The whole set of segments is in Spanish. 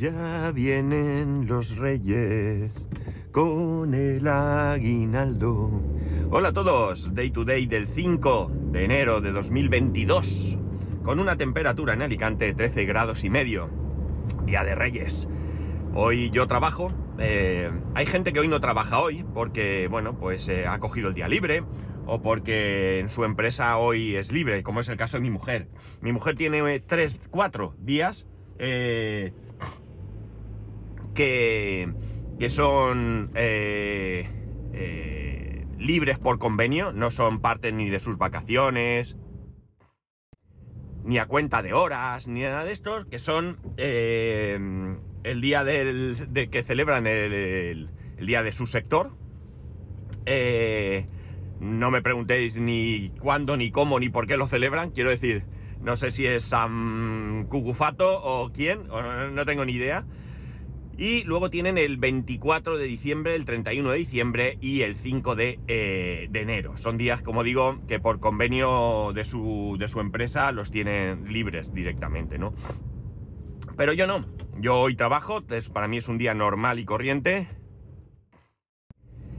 Ya vienen los reyes con el aguinaldo. Hola a todos, Day to Day del 5 de enero de 2022, con una temperatura en Alicante de 13 grados y medio. Día de Reyes. Hoy yo trabajo. eh, hay gente que hoy no trabaja hoy porque, bueno, pues eh, ha cogido el día libre o porque en su empresa hoy es libre, como es el caso de mi mujer. Mi mujer tiene 3, 4 días eh, que, son eh, eh, libres por convenio, no son parte ni de sus vacaciones, ni a cuenta de horas, ni nada de estos, que son eh, el día del, de que celebran el, el- el día de su sector. No me preguntéis ni cuándo, ni cómo, ni por qué lo celebran. Quiero decir, no sé si es San Cucufato o quién, no tengo ni idea. Y luego tienen el 24 de diciembre, el 31 de diciembre y el 5 de, eh, de enero. Son días, como digo, que por convenio de su, de su empresa los tienen libres directamente, ¿no? Pero yo no. Yo hoy trabajo, para mí es un día normal y corriente.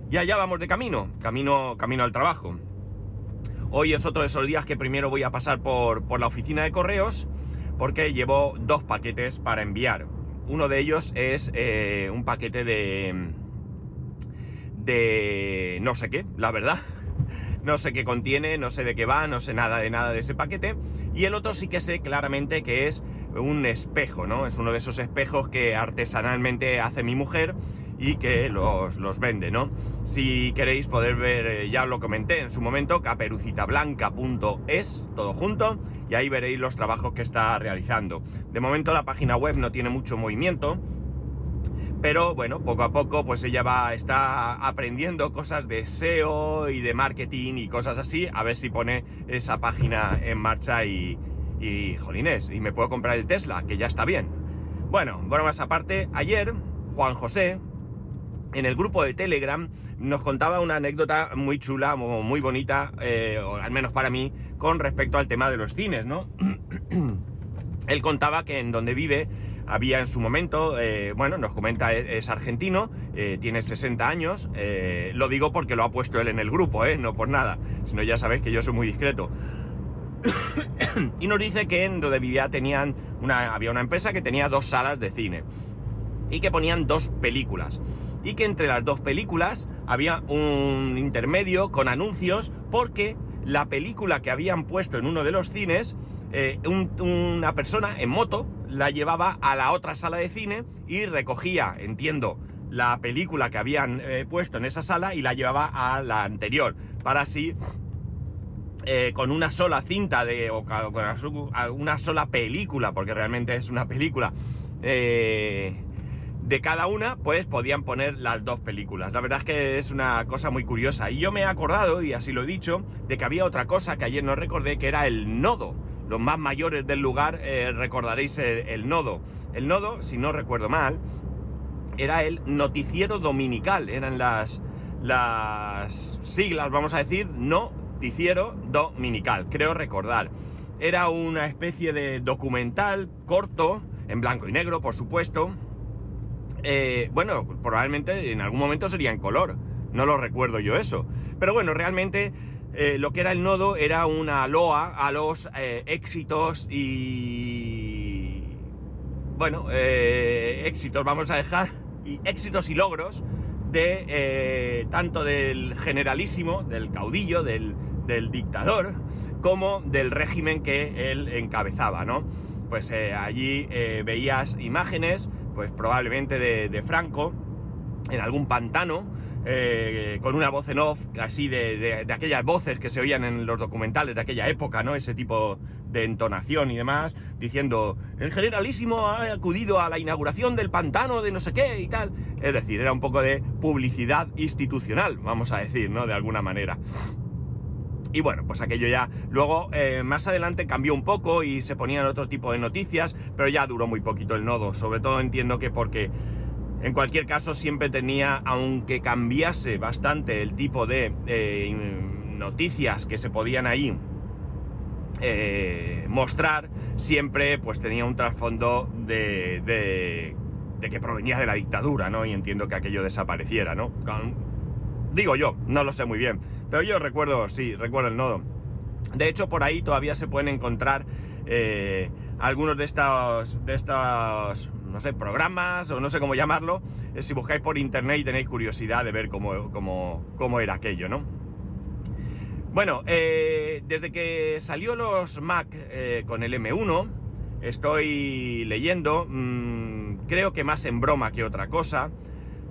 Y allá vamos de camino, camino, camino al trabajo. Hoy es otro de esos días que primero voy a pasar por, por la oficina de correos porque llevo dos paquetes para enviar. Uno de ellos es eh, un paquete de... de... no sé qué, la verdad. No sé qué contiene, no sé de qué va, no sé nada de nada de ese paquete. Y el otro sí que sé claramente que es un espejo, ¿no? Es uno de esos espejos que artesanalmente hace mi mujer y que los, los vende, ¿no? Si queréis poder ver, eh, ya lo comenté en su momento, caperucitablanca.es, todo junto, y ahí veréis los trabajos que está realizando. De momento la página web no tiene mucho movimiento, pero bueno, poco a poco pues ella va, está aprendiendo cosas de SEO y de marketing y cosas así, a ver si pone esa página en marcha y, y jolines, y me puedo comprar el Tesla, que ya está bien. Bueno, más aparte, ayer Juan José, en el grupo de Telegram, nos contaba una anécdota muy chula, mu- muy bonita, eh, al menos para mí, con respecto al tema de los cines, ¿no? Él contaba que en donde vive había en su momento, eh, bueno, nos comenta, es, es argentino, eh, tiene 60 años, lo digo porque lo ha puesto él en el grupo, no por nada, sino ya sabéis que yo soy muy discreto. y nos dice que en donde vivía tenían una, había una empresa que tenía dos salas de cine y que ponían dos películas. Y que entre las dos películas había un intermedio con anuncios porque la película que habían puesto en uno de los cines, eh, un- una persona en moto la llevaba a la otra sala de cine y recogía, entiendo, la película que habían eh, puesto en esa sala y la llevaba a la anterior, para así eh, con una sola cinta de, o con una sola película, porque realmente es una película, eh, de cada una, pues podían poner las dos películas. La verdad es que es una cosa muy curiosa. Y yo me he acordado, y así lo he dicho, de que había otra cosa que ayer no recordé, que era el nodo. Los más mayores del lugar eh, recordaréis el, el nodo. El nodo, si no recuerdo mal, era el noticiero dominical. Eran las, las siglas, vamos a decir, noticiero dominical, creo recordar. Era una especie de documental corto, en blanco y negro, por supuesto. Eh, bueno, probablemente en algún momento sería en color. No lo recuerdo yo eso. Pero bueno, realmente eh, lo que era el nodo era una loa a los eh, éxitos y... Bueno, éxitos vamos a dejar. Y éxitos y logros de tanto del generalísimo, del caudillo, del, del dictador, como del régimen que él encabezaba, ¿no? Pues allí veías imágenes, pues probablemente de, Franco, en algún pantano, eh, con una voz en off, así de, de- de aquellas voces que se oían en los documentales de aquella época, ¿no? Ese tipo de entonación y demás, diciendo, el generalísimo ha acudido a la inauguración del pantano de no sé qué y tal. Es decir, era un poco de publicidad institucional, vamos a decir, ¿no? De alguna manera. Y bueno, pues aquello ya. Luego, eh, más adelante cambió un poco y se ponían otro tipo de noticias, pero ya duró muy poquito el nodo. Sobre todo entiendo que porque, en cualquier caso, siempre tenía, aunque cambiase bastante el tipo de eh, noticias que se podían ahí eh, mostrar, siempre pues tenía un trasfondo de, de de que provenía de la dictadura, ¿no? Y entiendo que aquello desapareciera, ¿no? Digo yo, no lo sé muy bien, pero yo recuerdo, sí, recuerdo el nodo. De hecho, por ahí todavía se pueden encontrar eh, algunos de estos, de estos, no sé, programas o no sé cómo llamarlo, eh, si buscáis por internet y tenéis curiosidad de ver cómo, cómo, cómo era aquello, ¿no? Bueno, eh, desde que salió los Mac con el M1, estoy leyendo, mm, creo que más en broma que otra cosa,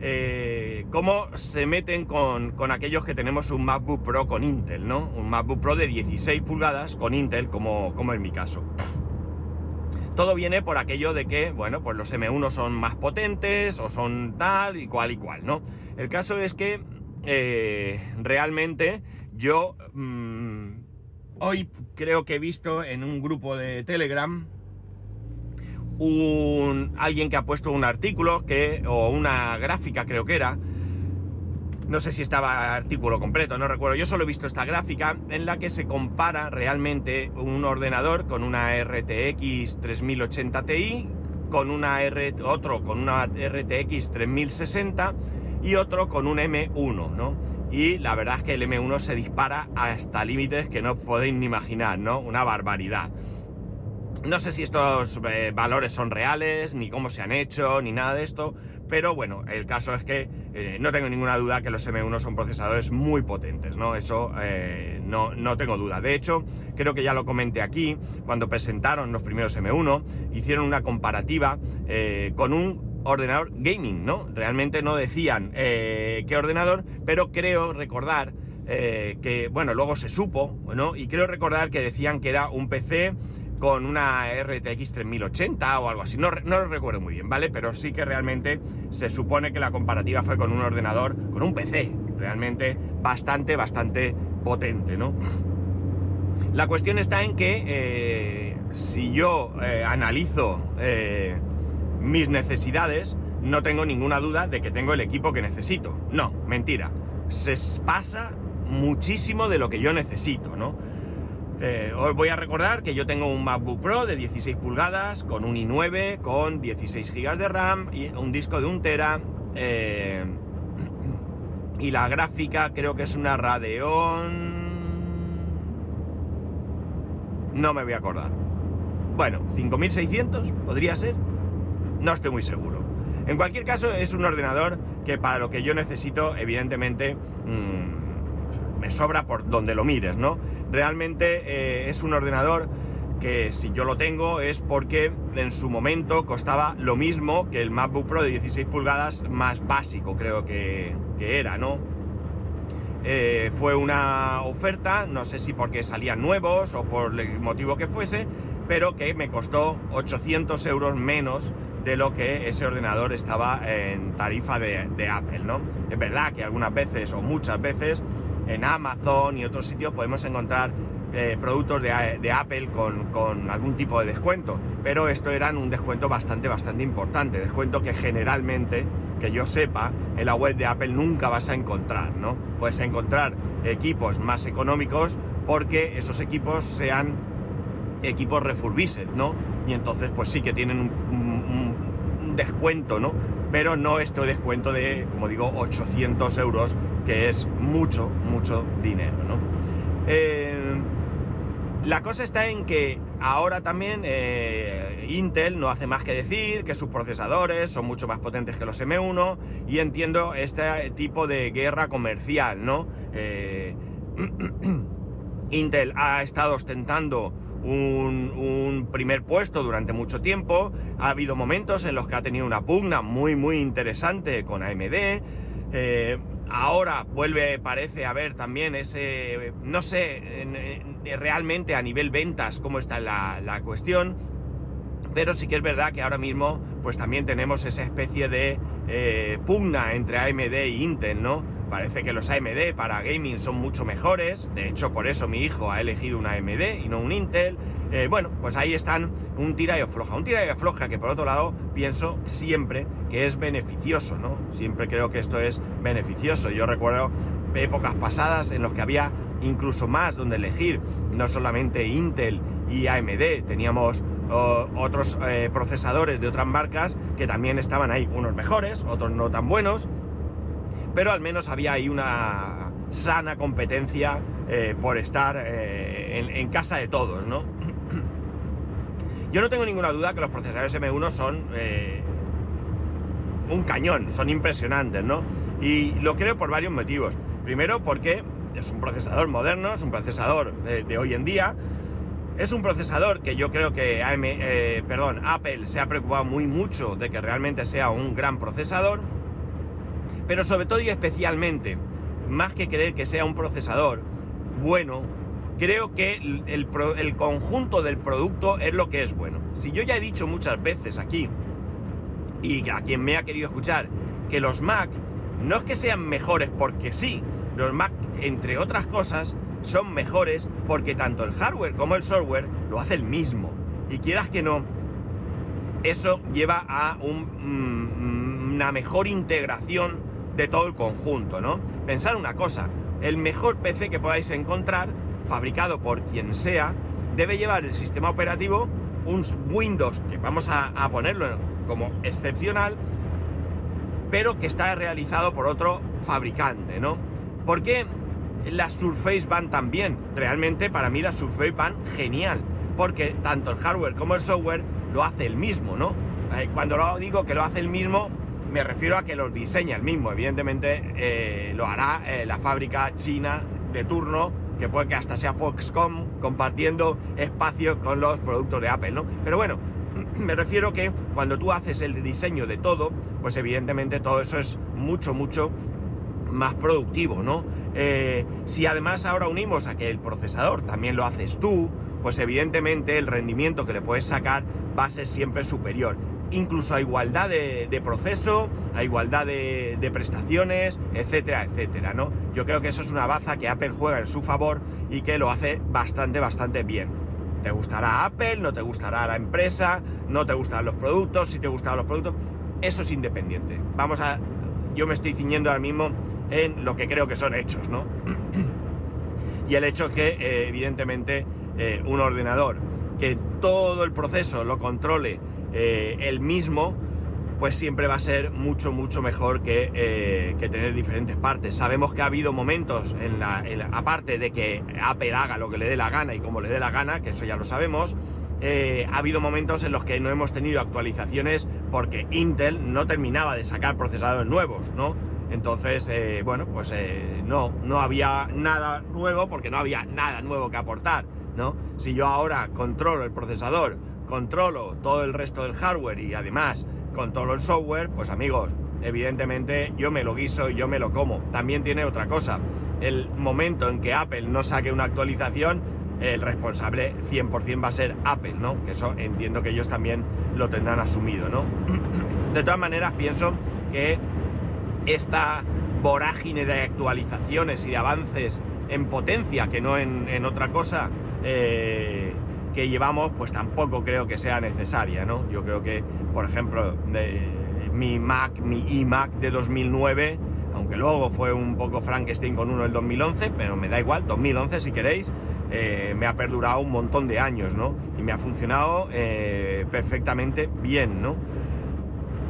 eh, cómo se meten con, aquellos que tenemos un MacBook Pro con Intel, ¿no? Un MacBook Pro de 16 pulgadas con Intel, como, como en mi caso. Todo viene por aquello de que, bueno, pues los M1 son más potentes o son tal y cual y cual, ¿no? El caso es que eh, realmente yo mm, hoy creo que he visto en un grupo de Telegram un, alguien que ha puesto un artículo que, o una gráfica creo que era, no sé si estaba artículo completo, no recuerdo, yo solo he visto esta gráfica en la que se compara realmente un ordenador con una RTX 3080 Ti, con una R, otro con una RTX 3060 y otro con un M1, ¿no? Y la verdad es que el M1 se dispara hasta límites que no podéis ni imaginar, ¿no? Una barbaridad. No sé si estos eh, valores son reales, ni cómo se han hecho, ni nada de esto, pero bueno, el caso es que eh, no tengo ninguna duda que los M1 son procesadores muy potentes, ¿no? Eso eh, no, no, tengo duda. De hecho, creo que ya lo comenté aquí, cuando presentaron los primeros M1, hicieron una comparativa con un ordenador gaming, ¿no? Realmente no decían qué ordenador, pero creo recordar que, bueno, luego se supo, ¿no? Y creo recordar que decían que era un PC con una RTX 3080 o algo así. No, lo recuerdo muy bien, ¿vale? Pero sí que realmente se supone que la comparativa fue con un ordenador, con un PC, realmente bastante, bastante potente, ¿no? La cuestión está en que eh, si yo eh, analizo eh, mis necesidades, no tengo ninguna duda de que tengo el equipo que necesito. No, mentira. Se pasa muchísimo de lo que yo necesito, ¿no? Eh, os voy a recordar que yo tengo un MacBook Pro de 16 pulgadas con un i9 con 16 GB de RAM y un disco de 1 tera. Eh, y la gráfica creo que es una Radeon... No me voy a acordar. Bueno, 5600 podría ser. No estoy muy seguro. En cualquier caso, es un ordenador que para lo que yo necesito, evidentemente... Mm, me sobra por donde lo mires, ¿no? Realmente eh, es un ordenador que si yo lo tengo es porque en su momento costaba lo mismo que el MacBook Pro de 16 pulgadas más básico, creo que, era, ¿no? Eh, fue una oferta, no sé si porque salían nuevos o por el motivo que fuese, pero que me costó 800 euros menos de lo que ese ordenador estaba en tarifa de, de Apple, ¿no? Es verdad que algunas veces o muchas veces en Amazon y otros sitios podemos encontrar eh, productos de, Apple con, algún tipo de descuento, pero esto era un descuento bastante, bastante importante, descuento que generalmente, que yo sepa, en la web de Apple nunca vas a encontrar, ¿no? Puedes encontrar equipos más económicos porque esos equipos sean equipos refurbished, ¿no? Y entonces pues sí que tienen un, descuento, ¿no? Pero no este descuento de, como digo, 800 euros que es mucho, mucho dinero, ¿no? Eh, la cosa está en que ahora también eh, Intel no hace más que decir que sus procesadores son mucho más potentes que los M1 y entiendo este tipo de guerra comercial, ¿no? Eh, Intel ha estado ostentando un, primer puesto durante mucho tiempo, ha habido momentos en los que ha tenido una pugna muy muy interesante con AMD, ahora vuelve, parece haber también ese, no sé realmente a nivel ventas cómo está la, la, cuestión, pero sí que es verdad que ahora mismo pues también tenemos esa especie de eh, pugna entre AMD e Intel, ¿no? Parece que los AMD para gaming son mucho mejores, de hecho por eso mi hijo ha elegido una AMD y no un Intel. Eh, bueno, pues ahí están un tira y afloja, un tira y afloja que por otro lado pienso siempre que es beneficioso, ¿no? Siempre creo que esto es beneficioso. Yo recuerdo épocas pasadas en los que había incluso más donde elegir, no solamente Intel y AMD, teníamos otros eh, procesadores de otras marcas que también estaban ahí, unos mejores, otros no tan buenos, pero al menos había ahí una sana competencia eh, por estar en, casa de todos, ¿no? Yo no tengo ninguna duda que los procesadores M1 son un cañón, son impresionantes, ¿no? Y lo creo por varios motivos. Primero porque es un procesador moderno, es un procesador de, hoy en día, es un procesador que yo creo que eh, Apple se ha preocupado muy mucho de que realmente sea un gran procesador, pero sobre todo y especialmente, más que creer que sea un procesador bueno, creo que el, conjunto del producto es lo que es bueno. Si yo ya he dicho muchas veces aquí, y a quien me ha querido escuchar, que los Mac no es que sean mejores porque sí, los Mac, entre otras cosas, son mejores porque tanto el hardware como el software lo hace el mismo. Y quieras que no, eso lleva a mm, una mejor integración de todo el conjunto, ¿no? Pensar una cosa, el mejor PC que podáis encontrar, fabricado por quien sea, debe llevar el sistema operativo, un Windows, que vamos a, ponerlo como excepcional, pero que está realizado por otro fabricante, ¿no? ¿Por qué las Surface van tan bien? Realmente para mí las Surface van genial, porque tanto el hardware como el software lo hace el mismo, ¿no? Eh, cuando lo digo que lo hace el mismo, me refiero a que los diseña el mismo. Evidentemente eh, lo hará eh, la fábrica china de turno, que puede que hasta sea Foxconn compartiendo espacio con los productos de Apple, ¿no? Pero bueno, me refiero que cuando tú haces el diseño de todo, pues evidentemente todo eso es mucho, mucho más productivo, ¿no? Eh, si además ahora unimos a que el procesador también lo haces tú, pues evidentemente el rendimiento que le puedes sacar va a ser siempre superior. Incluso a igualdad de, proceso, a igualdad de, prestaciones, etcétera, etcétera, ¿no? Yo creo que eso es una baza que Apple juega en su favor y que lo hace bastante, bastante bien. Te gustará Apple, no te gustará la empresa, no te gustan los productos, si te gustan los productos, eso es independiente. Vamos a. Yo me estoy ciñendo ahora mismo en lo que creo que son hechos, ¿no? y el hecho es que, eh, evidentemente, eh, un ordenador que todo el proceso lo controle eh, el mismo, pues siempre va a ser mucho, mucho mejor que, tener diferentes partes. Sabemos que ha habido momentos, aparte de que Apple haga lo que le dé la gana y como le dé la gana, que eso ya lo sabemos, ha habido momentos en los que no hemos tenido actualizaciones porque Intel no terminaba de sacar procesadores nuevos, ¿no? Entonces, eh, bueno, pues eh, no, no había nada nuevo porque no había nada nuevo que aportar, ¿no? Si yo ahora controlo el procesador, controlo todo el resto del hardware y además controlo el software, pues amigos, evidentemente yo me lo guiso y yo me lo como. También tiene otra cosa, el momento en que Apple no saque una actualización, el responsable 100% va a ser Apple, ¿no? Que eso entiendo que ellos también lo tendrán asumido, ¿no? De todas maneras, pienso que esta vorágine de actualizaciones y de avances en potencia, que no en, otra cosa, eh, que llevamos, pues tampoco creo que sea necesaria, ¿no? Yo creo que, por ejemplo, mi Mac, mi iMac de 2009, aunque luego fue un poco Frankenstein con uno el 2011, pero me da igual, 2011 si queréis, eh, me ha perdurado un montón de años, ¿no? Y me ha funcionado eh, perfectamente bien, ¿no?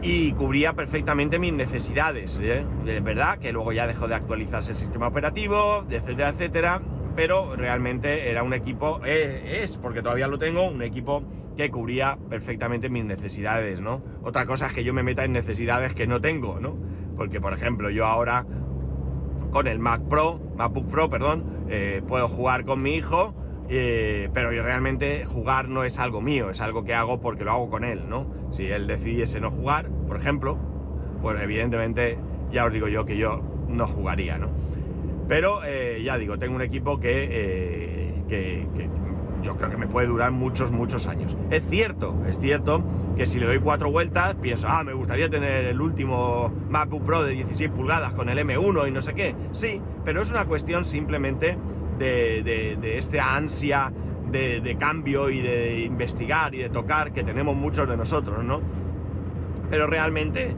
y cubría perfectamente mis necesidades. ¿eh? Es verdad que luego ya dejó de actualizarse el sistema operativo, etcétera, etcétera, pero realmente era un equipo, eh, es porque todavía lo tengo, un equipo que cubría perfectamente mis necesidades, ¿no? Otra cosa es que yo me meta en necesidades que no tengo, ¿no? Porque, por ejemplo, yo ahora con el Mac Pro, MacBook Pro, perdón, eh, puedo jugar con mi hijo eh, pero realmente jugar no es algo mío, es algo que hago porque lo hago con él, ¿no? Si él decidiese no jugar, por ejemplo, pues evidentemente ya os digo yo que yo no jugaría, ¿no? Pero eh, ya digo, tengo un equipo eh, que, yo creo que me puede durar muchos, muchos años. Es cierto, es cierto que si le doy cuatro vueltas, pienso, ah, me gustaría tener el último MacBook Pro de 16 pulgadas con el M1 y no sé qué. Sí, pero es una cuestión simplemente de, esta ansia de, cambio y de investigar y de tocar que tenemos muchos de nosotros, ¿no? Pero realmente,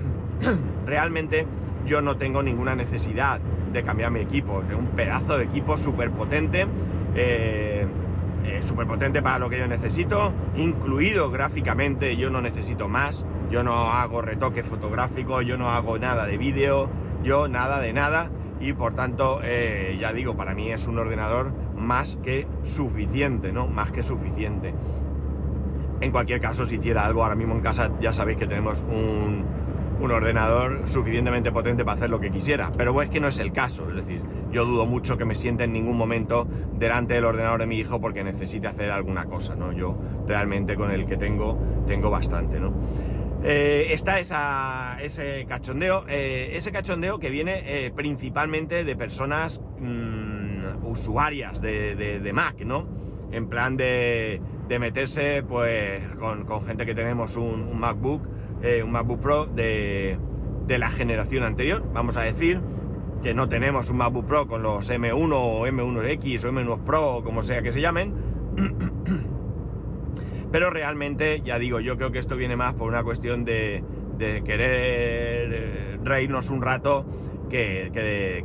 realmente yo no tengo ninguna necesidad de cambiar mi equipo. Tengo un pedazo de equipo súper potente. Eh, eh, súper potente para lo que yo necesito, incluido gráficamente, yo no necesito más, yo no hago retoque fotográfico, yo no hago nada de vídeo, yo nada de nada y por tanto, eh, ya digo, para mí es un ordenador más que suficiente, ¿no? Más que suficiente. En cualquier caso, si hiciera algo ahora mismo en casa, ya sabéis que tenemos un, un ordenador suficientemente potente para hacer lo que quisiera. Pero es que no es el caso. Es decir, yo dudo mucho que me sienta en ningún momento delante del ordenador de mi hijo porque necesite hacer alguna cosa, ¿no? Yo realmente con el que tengo, tengo bastante, ¿no? Eh, está ese cachondeo, eh, ese cachondeo que viene eh, principalmente de personas mm, usuarias de, Mac, ¿no? En plan de, meterse pues con, gente que tenemos un, MacBook, un MacBook Pro de, de, la generación anterior, vamos a decir, que no tenemos un MacBook Pro con los M1 o M1X o M1 Pro o como sea que se llamen. Pero realmente, ya digo, yo creo que esto viene más por una cuestión de, querer eh, reírnos un rato que,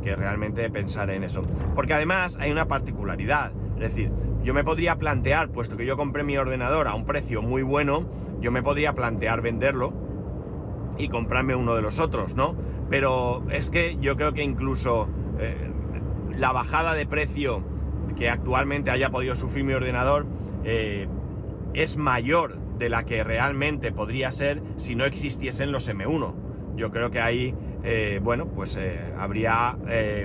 que, realmente pensar en eso. Porque además hay una particularidad. Es decir, yo me podría plantear, puesto que yo compré mi ordenador a un precio muy bueno, yo me podría plantear venderlo y comprarme uno de los otros, ¿no? Pero es que yo creo que incluso eh, la bajada de precio que actualmente haya podido sufrir mi ordenador eh, es mayor de la que realmente podría ser si no existiesen los M1. Yo creo que ahí, eh, bueno, pues habría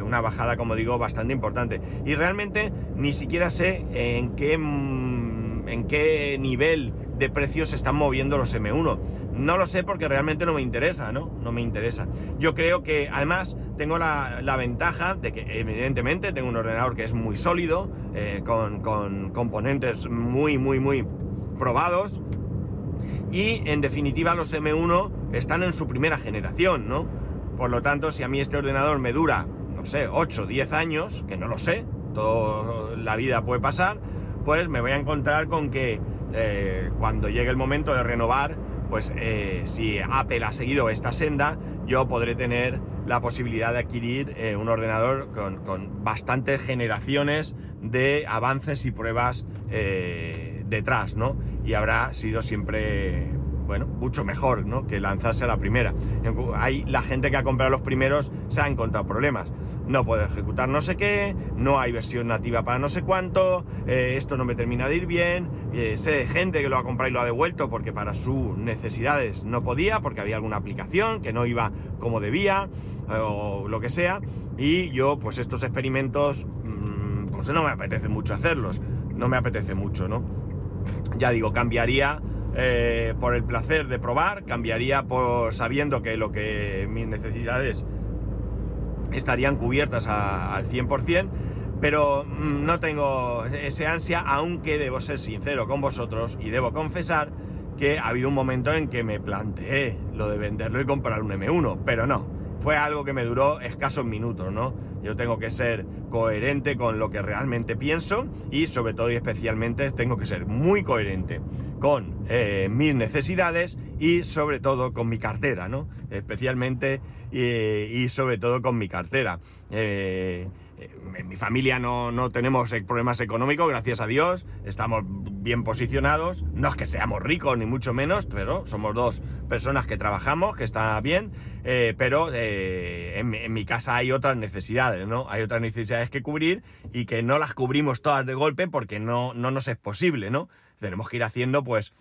una bajada, como digo, bastante importante. Y realmente ni siquiera sé en qué, mm, en qué nivel de precios se están moviendo los M1. No lo sé porque realmente no me interesa, ¿no? No me interesa. Yo creo que además tengo la, ventaja de que evidentemente tengo un ordenador que es muy sólido, con, con componentes muy, muy, muy probados y en definitiva los M1 están en su primera generación, ¿no? Por lo tanto, si a mí este ordenador me dura, no sé, 8, 10 años, que no lo sé, toda la vida puede pasar, pues me voy a encontrar con que eh, cuando llegue el momento de renovar, pues eh, si Apple ha seguido esta senda, yo podré tener la posibilidad de adquirir eh, un ordenador con, bastantes generaciones de avances y pruebas detrás, ¿no? y habrá sido siempre, bueno, mucho mejor, ¿no? Que lanzarse a la primera. Hay la gente que ha comprado los primeros se ha encontrado problemas. No puede ejecutar no sé qué, no hay versión nativa para no sé cuánto, eh, esto no me termina de ir bien. Eh, sé gente que lo ha comprado y lo ha devuelto porque para sus necesidades no podía, porque había alguna aplicación que no iba como debía eh, o lo que sea. Y yo, pues estos experimentos, mm, pues no me apetece mucho hacerlos. No me apetece mucho, ¿no? ya digo, cambiaría por el placer de probar, cambiaría por sabiendo que lo que mis necesidades estarían cubiertas al 100%, pero mm, no tengo ese ansia, aunque debo ser sincero con vosotros y debo confesar que ha habido un momento en que me planteé lo de venderlo y comprar un M1, pero no, fue algo que me duró escasos minutos, ¿no? Yo tengo que ser coherente con lo que realmente pienso y sobre todo y especialmente tengo que ser muy coherente con eh, mis necesidades y sobre todo con mi cartera, ¿no? Especialmente y sobre todo con mi cartera. Eh, en mi familia no, no, tenemos problemas económicos, gracias a Dios, estamos bien posicionados, no es que seamos ricos ni mucho menos, pero somos dos personas que trabajamos, que está bien, eh, pero eh, en, mi casa hay otras necesidades, ¿no? Hay otras necesidades que cubrir y que no las cubrimos todas de golpe porque no, no nos es posible, ¿no? Tenemos que ir haciendo pues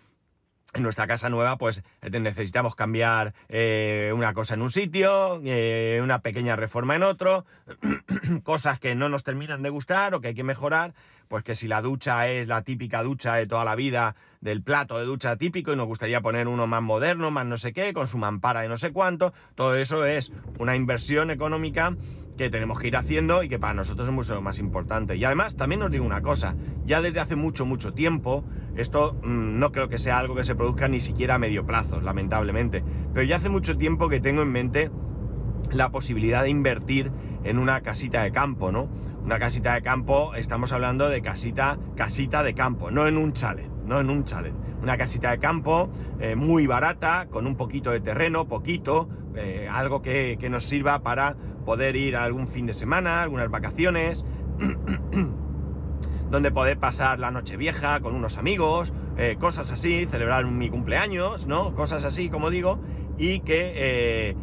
en nuestra casa nueva, pues necesitamos cambiar eh, una cosa en un sitio, eh, una pequeña reforma en otro, cosas que no nos terminan de gustar o que hay que mejorar, pues que si la ducha es la típica ducha de toda la vida, del plato de ducha típico, y nos gustaría poner uno más moderno, más no sé qué, con su mampara de no sé cuánto, todo eso es una inversión económica que tenemos que ir haciendo y que para nosotros es mucho más importante. Y además, también os digo una cosa, ya desde hace mucho, mucho tiempo, esto mm, no creo que sea algo que se produzca ni siquiera a medio plazo, lamentablemente, pero ya hace mucho tiempo que tengo en mente la posibilidad de invertir en una casita de campo, ¿no? Una casita de campo, estamos hablando de casita, casita de campo, no en un chalet, no en un chalet. Una casita de campo eh, muy barata, con un poquito de terreno, poquito, eh, algo que, que nos sirva para poder ir a algún fin de semana, algunas vacaciones. donde poder pasar la noche vieja con unos amigos, eh, cosas así, celebrar mi cumpleaños, ¿no? Cosas así, como digo, y que,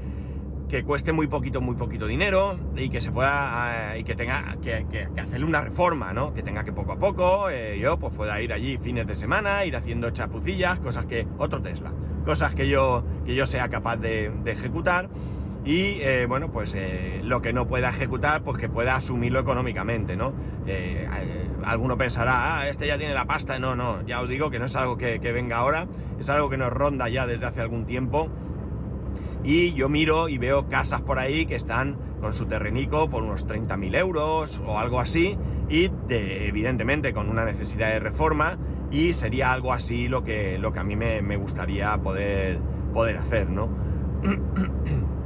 que cueste muy poquito, muy poquito dinero y que se pueda, y que tenga que, hacerle una reforma, ¿no? Que tenga que poco a poco, yo pues pueda ir allí fines de semana, ir haciendo chapucillas, cosas que, otro Tesla, cosas que yo, que yo sea capaz de, ejecutar y eh, bueno, pues eh, lo que no pueda ejecutar, pues que pueda asumirlo económicamente, ¿no? Eh, alguno pensará, ah, este ya tiene la pasta. No, no, ya os digo que no es algo que, venga ahora, es algo que nos ronda ya desde hace algún tiempo. Y yo miro y veo casas por ahí que están con su terrenico por unos 30.000 euros o algo así, y evidentemente con una necesidad de reforma, y sería algo así lo que, lo que a mí me, me gustaría poder, poder hacer, ¿no?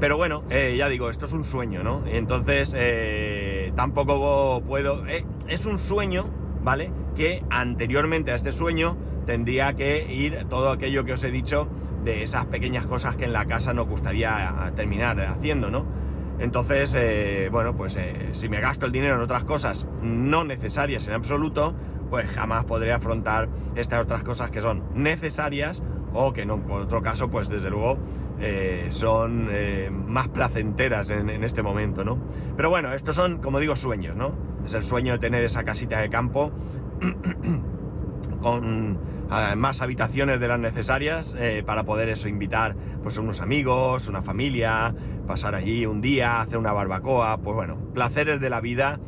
Pero bueno, eh, ya digo, esto es un sueño, ¿no? Entonces, eh, tampoco puedo... Eh, es un sueño, ¿vale? Que anteriormente a este sueño tendría que ir todo aquello que os he dicho de esas pequeñas cosas que en la casa nos gustaría terminar haciendo, ¿no? Entonces, bueno, pues si me gasto el dinero en otras cosas no necesarias en absoluto, pues jamás podré afrontar estas otras cosas que son necesarias o que en otro caso, pues desde luego eh, son eh, más placenteras en, este momento, ¿no? Pero bueno, estos son, como digo, sueños, ¿no? Es el sueño de tener esa casita de campo con eh, más habitaciones de las necesarias para poder eso, invitar pues unos amigos, una familia, pasar allí un día, hacer una barbacoa, pues bueno, placeres de la vida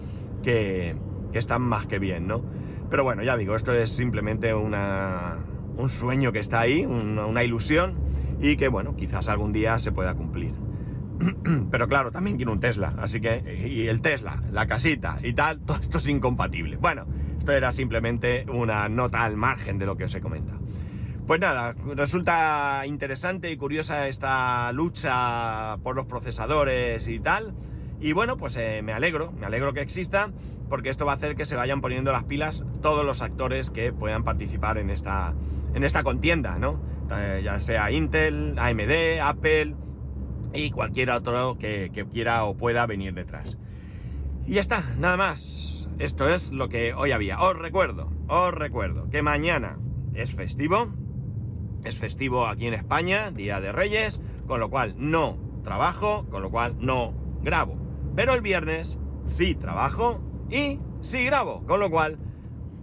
que, que están más que bien, ¿no? Pero bueno, ya digo, esto es simplemente una, un sueño que está ahí, una, ilusión y que bueno, quizás algún día se pueda cumplir. Pero claro, también quiero un Tesla, así que y el Tesla, la casita y tal, todo esto es incompatible. Bueno, esto era simplemente una nota al margen de lo que os he comentado. Pues nada, resulta interesante y curiosa esta lucha por los procesadores y tal. Y bueno, pues eh, me alegro, me alegro que exista, porque esto va a hacer que se vayan poniendo las pilas todos los actores que puedan participar en esta, en esta contienda, ¿no? Eh, ya sea Intel, AMD, Apple y cualquier otro que, quiera o pueda venir detrás. Y ya está, nada más. Esto es lo que hoy había. Os recuerdo, os recuerdo que mañana es festivo. Es festivo aquí en España, Día de Reyes, con lo cual no trabajo, con lo cual no grabo. Pero el viernes sí trabajo y sí grabo, con lo cual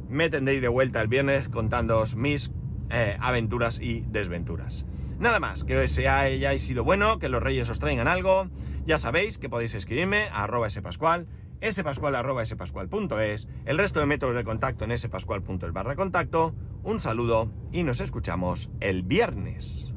me tendréis de vuelta el viernes contándoos mis eh, aventuras y desventuras. Nada más, que os hayáis sido bueno, que los reyes os traigan algo. Ya sabéis que podéis escribirme a arroba spascual, spascual arroba el resto de métodos de contacto en spascual.es barra contacto. Un saludo y nos escuchamos el viernes.